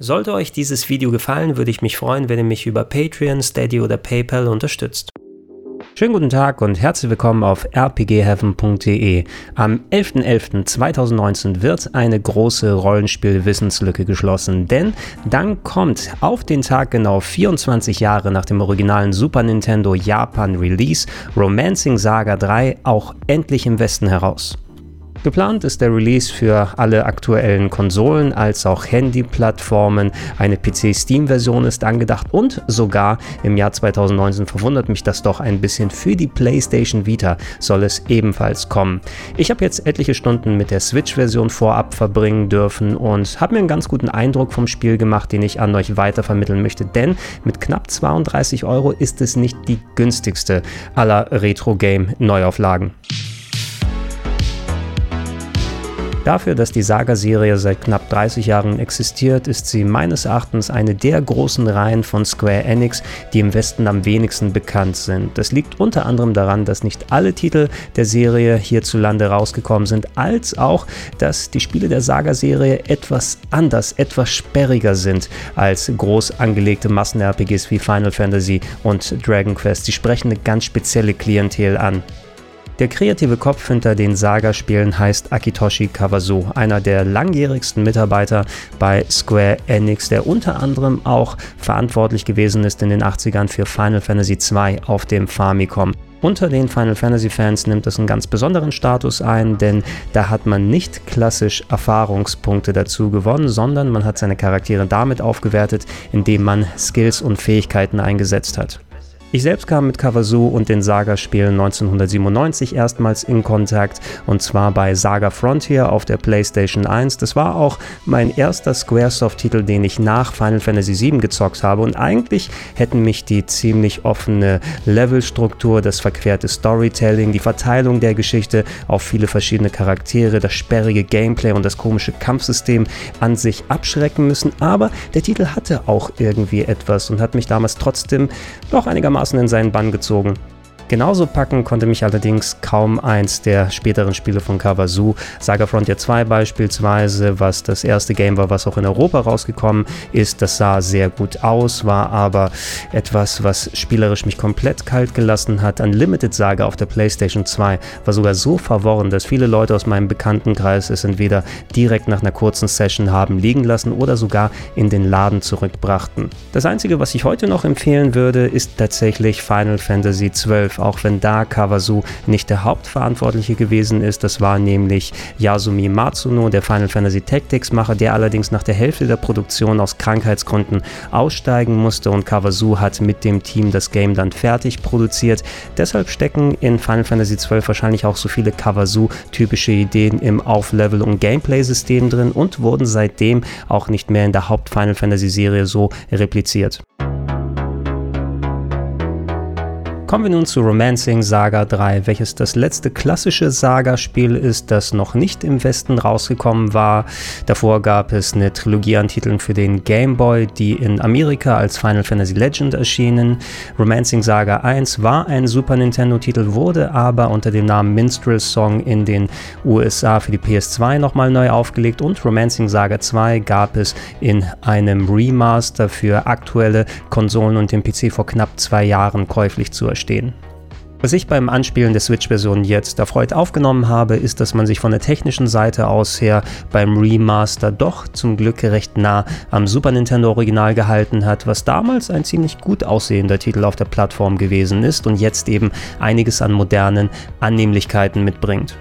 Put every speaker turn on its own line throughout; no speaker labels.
Sollte euch dieses Video gefallen, würde ich mich freuen, wenn ihr mich über Patreon, Steady oder PayPal unterstützt. Schönen guten Tag und herzlich willkommen auf rpgheaven.de. Am 11.11.2019 wird eine große Rollenspiel-Wissenslücke geschlossen, denn dann kommt auf den Tag genau 24 Jahre nach dem originalen Super Nintendo Japan Release Romancing Saga 3 auch endlich im Westen heraus. Geplant ist der Release für alle aktuellen Konsolen als auch Handy-Plattformen. Eine PC-Steam-Version ist angedacht und sogar im Jahr 2019 verwundert mich das doch ein bisschen. Für die PlayStation Vita soll es ebenfalls kommen. Ich habe jetzt etliche Stunden mit der Switch-Version vorab verbringen dürfen und habe mir einen ganz guten Eindruck vom Spiel gemacht, den ich an euch weitervermitteln möchte. Denn mit knapp 32 Euro ist es nicht die günstigste aller Retro-Game-Neuauflagen. Dafür, dass die Saga-Serie seit knapp 30 Jahren existiert, ist sie meines Erachtens eine der großen Reihen von Square Enix, die im Westen am wenigsten bekannt sind. Das liegt unter anderem daran, dass nicht alle Titel der Serie hierzulande rausgekommen sind, als auch, dass die Spiele der Saga-Serie etwas anders, etwas sperriger sind als groß angelegte Massen-RPGs wie Final Fantasy und Dragon Quest. Sie sprechen eine ganz spezielle Klientel an. Der kreative Kopf hinter den Saga-Spielen heißt Akitoshi Kawasu, einer der langjährigsten Mitarbeiter bei Square Enix, der unter anderem auch verantwortlich gewesen ist in den 80ern für Final Fantasy II auf dem Famicom. Unter den Final Fantasy Fans nimmt es einen ganz besonderen Status ein, denn da hat man nicht klassisch Erfahrungspunkte dazu gewonnen, sondern man hat seine Charaktere damit aufgewertet, indem man Skills und Fähigkeiten eingesetzt hat. Ich selbst kam mit Kawasu und den Saga-Spielen 1997 erstmals in Kontakt und zwar bei Saga Frontier auf der PlayStation 1. Das war auch mein erster Squaresoft-Titel, den ich nach Final Fantasy VII gezockt habe und eigentlich hätten mich die ziemlich offene Levelstruktur, das verquerte Storytelling, die Verteilung der Geschichte auf viele verschiedene Charaktere, das sperrige Gameplay und das komische Kampfsystem an sich abschrecken müssen, aber der Titel hatte auch irgendwie etwas und hat mich damals trotzdem doch einigermaßen dermaßen in seinen Bann gezogen. Genauso packen konnte mich allerdings kaum eins der späteren Spiele von Kawasu. Saga Frontier 2 beispielsweise, was das erste Game war, was auch in Europa rausgekommen ist. Das sah sehr gut aus, war aber etwas, was spielerisch mich komplett kalt gelassen hat. Unlimited Saga auf der PlayStation 2 war sogar so verworren, dass viele Leute aus meinem Bekanntenkreis es entweder direkt nach einer kurzen Session haben liegen lassen oder sogar in den Laden zurückbrachten. Das einzige, was ich heute noch empfehlen würde, ist tatsächlich Final Fantasy 12 auch wenn da Kawasu nicht der Hauptverantwortliche gewesen ist. Das war nämlich Yasumi Matsuno, der Final Fantasy Tactics Macher, der allerdings nach der Hälfte der Produktion aus Krankheitsgründen aussteigen musste und Kawasu hat mit dem Team das Game dann fertig produziert. Deshalb stecken in Final Fantasy XII wahrscheinlich auch so viele Kawasu-typische Ideen im Auflevel- und Gameplay-System drin und wurden seitdem auch nicht mehr in der Haupt-Final Fantasy-Serie so repliziert. Kommen wir nun zu Romancing Saga 3, welches das letzte klassische Saga-Spiel ist, das noch nicht im Westen rausgekommen war. Davor gab es eine Trilogie an Titeln für den Game Boy, die in Amerika als Final Fantasy Legend erschienen. Romancing Saga 1 war ein Super Nintendo-Titel, wurde aber unter dem Namen Minstrel Song in den USA für die PS2 nochmal neu aufgelegt und Romancing Saga 2 gab es in einem Remaster für aktuelle Konsolen und den PC vor knapp zwei Jahren käuflich zu erstellen verstehen. Was ich beim Anspielen der Switch-Version jetzt erfreut aufgenommen habe, ist, dass man sich von der technischen Seite aus her beim Remaster doch zum Glück recht nah am Super Nintendo Original gehalten hat, was damals ein ziemlich gut aussehender Titel auf der Plattform gewesen ist und jetzt eben einiges an modernen Annehmlichkeiten mitbringt.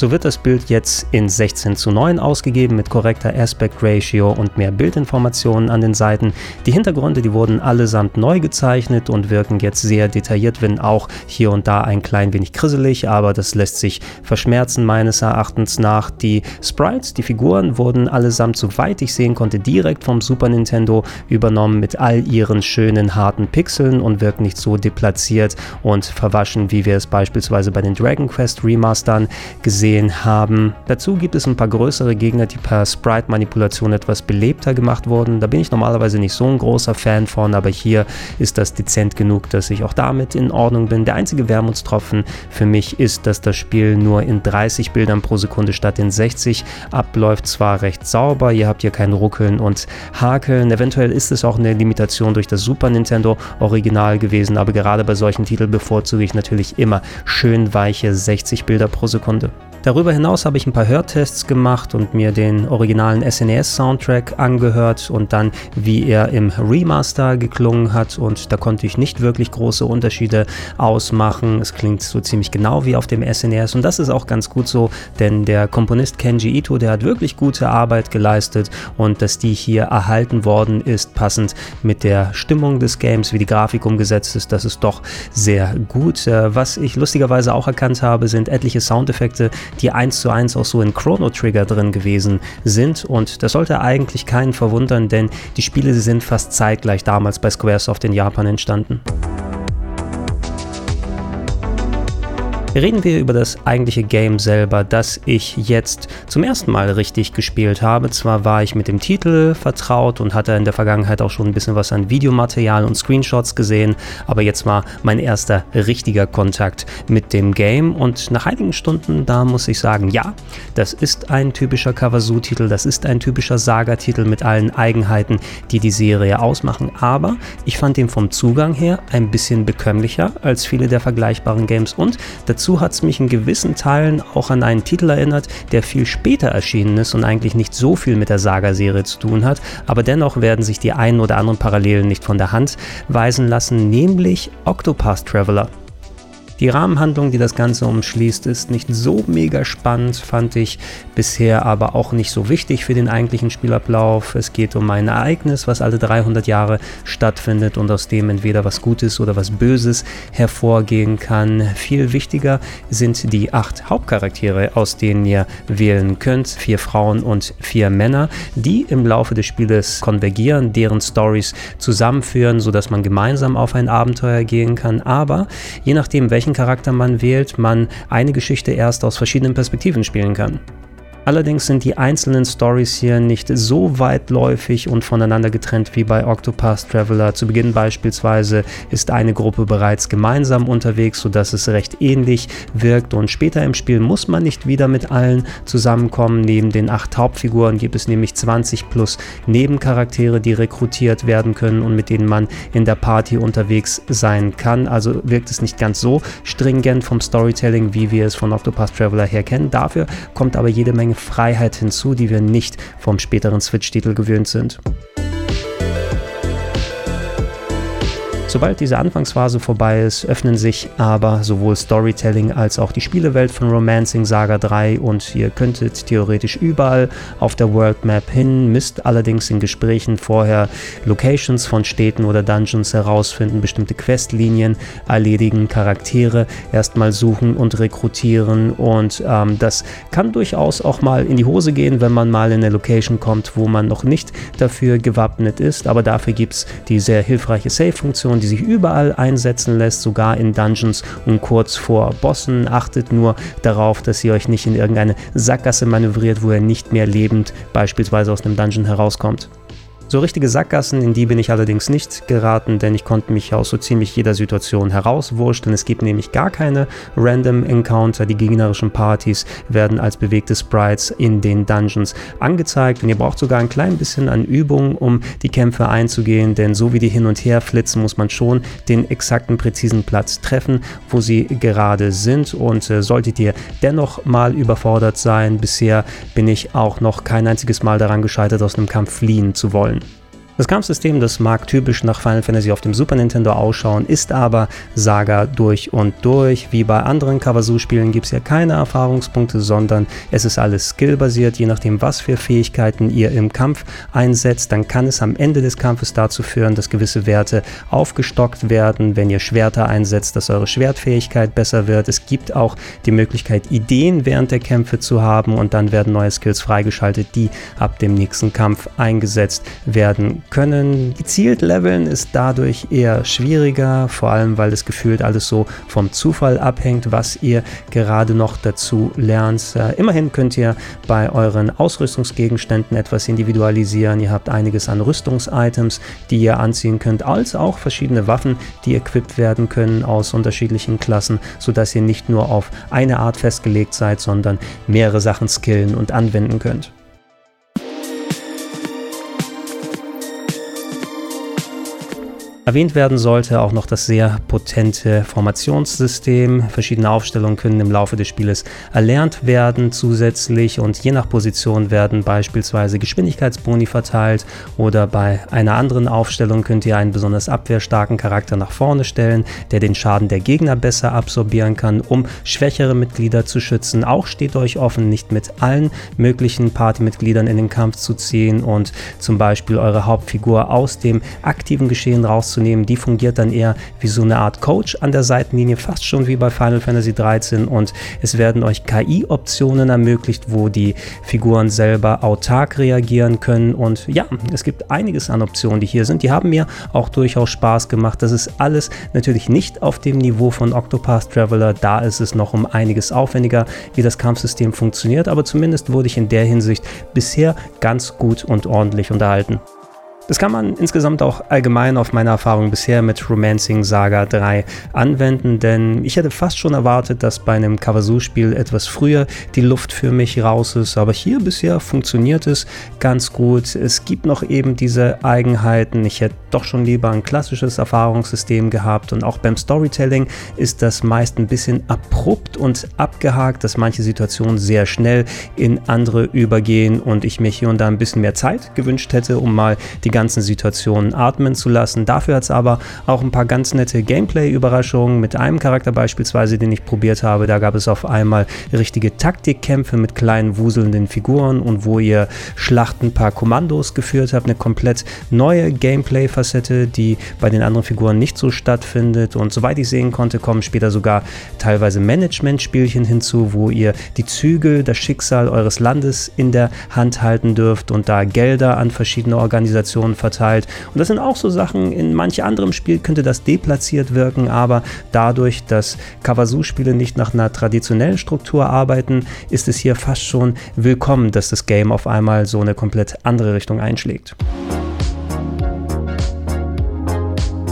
So wird das Bild jetzt in 16 zu 9 ausgegeben mit korrekter Aspect Ratio und mehr Bildinformationen an den Seiten. Die Hintergründe, die wurden allesamt neu gezeichnet und wirken jetzt sehr detailliert, wenn auch hier und da ein klein wenig krisselig, aber das lässt sich verschmerzen meines Erachtens nach. Die Sprites, die Figuren wurden allesamt, soweit ich sehen konnte, direkt vom Super Nintendo übernommen mit all ihren schönen harten Pixeln und wirken nicht so deplatziert und verwaschen, wie wir es beispielsweise bei den Dragon Quest Remastern gesehen gesehen haben. Dazu gibt es ein paar größere Gegner, die per Sprite-Manipulation etwas belebter gemacht wurden. Da bin ich normalerweise nicht so ein großer Fan von, aber hier ist das dezent genug, dass ich auch damit in Ordnung bin. Der einzige Wermutstropfen für mich ist, dass das Spiel nur in 30 Bildern pro Sekunde statt in 60 abläuft. Zwar recht sauber, ihr habt hier kein Ruckeln und Hakeln. Eventuell ist es auch eine Limitation durch das Super Nintendo Original gewesen, aber gerade bei solchen Titeln bevorzuge ich natürlich immer schön weiche 60 Bilder pro Sekunde. Darüber hinaus habe ich ein paar Hörtests gemacht und mir den originalen SNES-Soundtrack angehört und dann, wie er im Remaster geklungen hat. Und da konnte ich nicht wirklich große Unterschiede ausmachen. Es klingt so ziemlich genau wie auf dem SNES und das ist auch ganz gut so, denn der Komponist Kenji Ito, der hat wirklich gute Arbeit geleistet und dass die hier erhalten worden ist, passend mit der Stimmung des Games, wie die Grafik umgesetzt ist, das ist doch sehr gut. Äh, was ich lustigerweise auch erkannt habe, sind etliche Soundeffekte, die eins zu eins auch so in Chrono Trigger drin gewesen sind. Und das sollte eigentlich keinen verwundern, denn die Spiele sind fast zeitgleich damals bei Squaresoft in Japan entstanden. Reden wir über das eigentliche Game selber, das ich jetzt zum ersten Mal richtig gespielt habe. Zwar war ich mit dem Titel vertraut und hatte in der Vergangenheit auch schon ein bisschen was an Videomaterial und Screenshots gesehen, aber jetzt war mein erster richtiger Kontakt mit dem Game. Und nach einigen Stunden, da muss ich sagen, ja, das ist ein typischer Kawasu-Titel, das ist ein typischer Saga-Titel mit allen Eigenheiten, die die Serie ausmachen, aber ich fand ihn vom Zugang her ein bisschen bekömmlicher als viele der vergleichbaren Games. Und dazu Dazu hat es mich in gewissen Teilen auch an einen Titel erinnert, der viel später erschienen ist und eigentlich nicht so viel mit der Saga-Serie zu tun hat, aber dennoch werden sich die einen oder anderen Parallelen nicht von der Hand weisen lassen, nämlich Octopath Traveler. Die Rahmenhandlung, die das Ganze umschließt, ist nicht so mega spannend, fand ich bisher aber auch nicht so wichtig für den eigentlichen Spielablauf. Es geht um ein Ereignis, was alle 300 Jahre stattfindet und aus dem entweder was Gutes oder was Böses hervorgehen kann. Viel wichtiger sind die acht Hauptcharaktere, aus denen ihr wählen könnt. Vier Frauen und vier Männer, die im Laufe des Spieles konvergieren, deren Stories zusammenführen, sodass man gemeinsam auf ein Abenteuer gehen kann. Aber je nachdem, welchen welchen Charakter man wählt, man eine Geschichte erst aus verschiedenen Perspektiven spielen kann. Allerdings sind die einzelnen Stories hier nicht so weitläufig und voneinander getrennt wie bei Octopath Traveler. Zu Beginn beispielsweise ist eine Gruppe bereits gemeinsam unterwegs, sodass es recht ähnlich wirkt und später im Spiel muss man nicht wieder mit allen zusammenkommen. Neben den acht Hauptfiguren gibt es nämlich 20 plus Nebencharaktere, die rekrutiert werden können und mit denen man in der Party unterwegs sein kann. Also wirkt es nicht ganz so stringent vom Storytelling, wie wir es von Octopath Traveler her kennen. Dafür kommt aber jede Menge Freiheit hinzu, die wir nicht vom späteren Switch-Titel gewöhnt sind. Sobald diese Anfangsphase vorbei ist, öffnen sich aber sowohl Storytelling als auch die Spielewelt von Romancing Saga 3 und ihr könntet theoretisch überall auf der World Map hin, müsst allerdings in Gesprächen vorher Locations von Städten oder Dungeons herausfinden, bestimmte Questlinien erledigen, Charaktere erstmal suchen und rekrutieren. Und ähm, das kann durchaus auch mal in die Hose gehen, wenn man mal in eine Location kommt, wo man noch nicht dafür gewappnet ist, aber dafür gibt es die sehr hilfreiche Save-Funktion, Funktion, die sich überall einsetzen lässt, sogar in Dungeons und kurz vor Bossen. Achtet nur darauf, dass ihr euch nicht in irgendeine Sackgasse manövriert, wo ihr nicht mehr lebend beispielsweise aus einem Dungeon herauskommt. So richtige Sackgassen, in die bin ich allerdings nicht geraten, denn ich konnte mich aus so ziemlich jeder Situation herauswurschteln. Es gibt nämlich gar keine Random Encounter. Die gegnerischen Partys werden als bewegte Sprites in den Dungeons angezeigt und ihr braucht sogar ein klein bisschen an Übung, um die Kämpfe einzugehen, denn so wie die hin und her flitzen, muss man schon den exakten, präzisen Platz treffen, wo sie gerade sind und äh, solltet ihr dennoch mal überfordert sein, bisher bin ich auch noch kein einziges Mal daran gescheitert, aus einem Kampf fliehen zu wollen. Das Kampfsystem, das mag typisch nach Final Fantasy auf dem Super Nintendo ausschauen, ist aber Saga durch und durch. Wie bei anderen Kawasu-Spielen gibt es ja keine Erfahrungspunkte, sondern es ist alles skillbasiert. Je nachdem, was für Fähigkeiten ihr im Kampf einsetzt, dann kann es am Ende des Kampfes dazu führen, dass gewisse Werte aufgestockt werden. Wenn ihr Schwerter einsetzt, dass eure Schwertfähigkeit besser wird. Es gibt auch die Möglichkeit, Ideen während der Kämpfe zu haben und dann werden neue Skills freigeschaltet, die ab dem nächsten Kampf eingesetzt werden können. Gezielt leveln ist dadurch eher schwieriger, vor allem weil es gefühlt alles so vom Zufall abhängt, was ihr gerade noch dazu lernt. Äh, immerhin könnt ihr bei euren Ausrüstungsgegenständen etwas individualisieren. Ihr habt einiges an Rüstungsitems, die ihr anziehen könnt, als auch verschiedene Waffen, die equipped werden können aus unterschiedlichen Klassen, sodass ihr nicht nur auf eine Art festgelegt seid, sondern mehrere Sachen skillen und anwenden könnt. Erwähnt werden sollte auch noch das sehr potente Formationssystem. Verschiedene Aufstellungen können im Laufe des Spieles erlernt werden zusätzlich und je nach Position werden beispielsweise Geschwindigkeitsboni verteilt oder bei einer anderen Aufstellung könnt ihr einen besonders abwehrstarken Charakter nach vorne stellen, der den Schaden der Gegner besser absorbieren kann, um schwächere Mitglieder zu schützen. Auch steht euch offen, nicht mit allen möglichen Partymitgliedern in den Kampf zu ziehen und zum Beispiel eure Hauptfigur aus dem aktiven Geschehen rauszunehmen aufzunehmen, die fungiert dann eher wie so eine Art Coach an der Seitenlinie, fast schon wie bei Final Fantasy 13 und es werden euch KI-Optionen ermöglicht, wo die Figuren selber autark reagieren können und ja, es gibt einiges an Optionen, die hier sind. Die haben mir auch durchaus Spaß gemacht. Das ist alles natürlich nicht auf dem Niveau von Octopath Traveler, da ist es noch um einiges aufwendiger, wie das Kampfsystem funktioniert, aber zumindest wurde ich in der Hinsicht bisher ganz gut und ordentlich unterhalten. Das kann man insgesamt auch allgemein auf meine Erfahrung bisher mit Romancing Saga 3 anwenden, denn ich hätte fast schon erwartet, dass bei einem Kawasu-Spiel etwas früher die Luft für mich raus ist, aber hier bisher funktioniert es ganz gut. Es gibt noch eben diese Eigenheiten. Ich hätte doch schon lieber ein klassisches Erfahrungssystem gehabt und auch beim Storytelling ist das meist ein bisschen abrupt und abgehakt, dass manche Situationen sehr schnell in andere übergehen und ich mir hier und da ein bisschen mehr Zeit gewünscht hätte, um mal die ganzen Situationen atmen zu lassen. Dafür hat es aber auch ein paar ganz nette Gameplay-Überraschungen mit einem Charakter beispielsweise, den ich probiert habe. Da gab es auf einmal richtige Taktikkämpfe mit kleinen wuselnden Figuren und wo ihr Schlachten paar Kommandos geführt habt. Eine komplett neue Gameplay-Facette, die bei den anderen Figuren nicht so stattfindet. Und soweit ich sehen konnte, kommen später sogar teilweise Management-Spielchen hinzu, wo ihr die Zügel, das Schicksal eures Landes in der Hand halten dürft und da Gelder an verschiedene Organisationen Positionen verteilt. Und das sind auch so Sachen, in manch anderem Spiel könnte das deplatziert wirken, aber dadurch, dass Kawasu-Spiele nicht nach einer traditionellen Struktur arbeiten, ist es hier fast schon willkommen, dass das Game auf einmal so eine komplett andere Richtung einschlägt.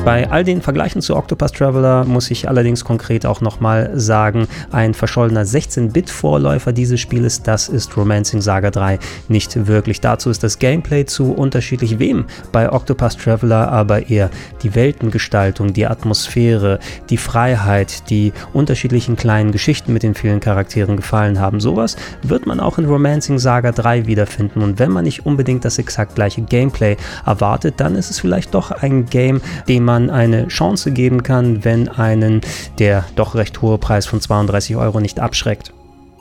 Bei all den Vergleichen zu Octopus Traveler muss ich allerdings konkret auch nochmal sagen, ein verschollener 16-Bit-Vorläufer dieses Spieles, das ist Romancing Saga 3 nicht wirklich. Dazu ist das Gameplay zu unterschiedlich wem bei Octopus Traveler aber eher die Weltengestaltung, die Atmosphäre, die Freiheit, die unterschiedlichen kleinen Geschichten mit den vielen Charakteren gefallen haben. Sowas wird man auch in Romancing Saga 3 wiederfinden und wenn man nicht unbedingt das exakt gleiche Gameplay erwartet, dann ist es vielleicht doch ein Game, dem man man eine Chance geben kann, wenn einen der doch recht hohe Preis von 32 Euro nicht abschreckt.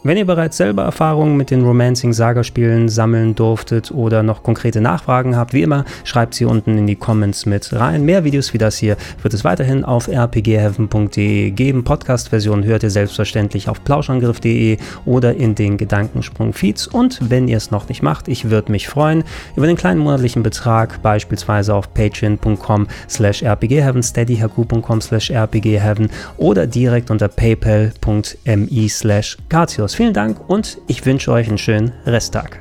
Wenn ihr bereits selber Erfahrungen mit den Romancing Saga Spielen sammeln durftet oder noch konkrete Nachfragen habt, wie immer, schreibt sie unten in die Comments mit rein. Mehr Videos wie das hier wird es weiterhin auf rpgheaven.de geben. Podcast-Version hört ihr selbstverständlich auf plauschangriff.de oder in den Gedankensprung-Feeds. Und wenn ihr es noch nicht macht, ich würde mich freuen über den kleinen monatlichen Betrag, beispielsweise auf patreon.com slash rpgheaven, steadyhaku.com slash rpgheaven oder direkt unter paypal.me slash Vielen Dank und ich wünsche euch einen schönen Resttag.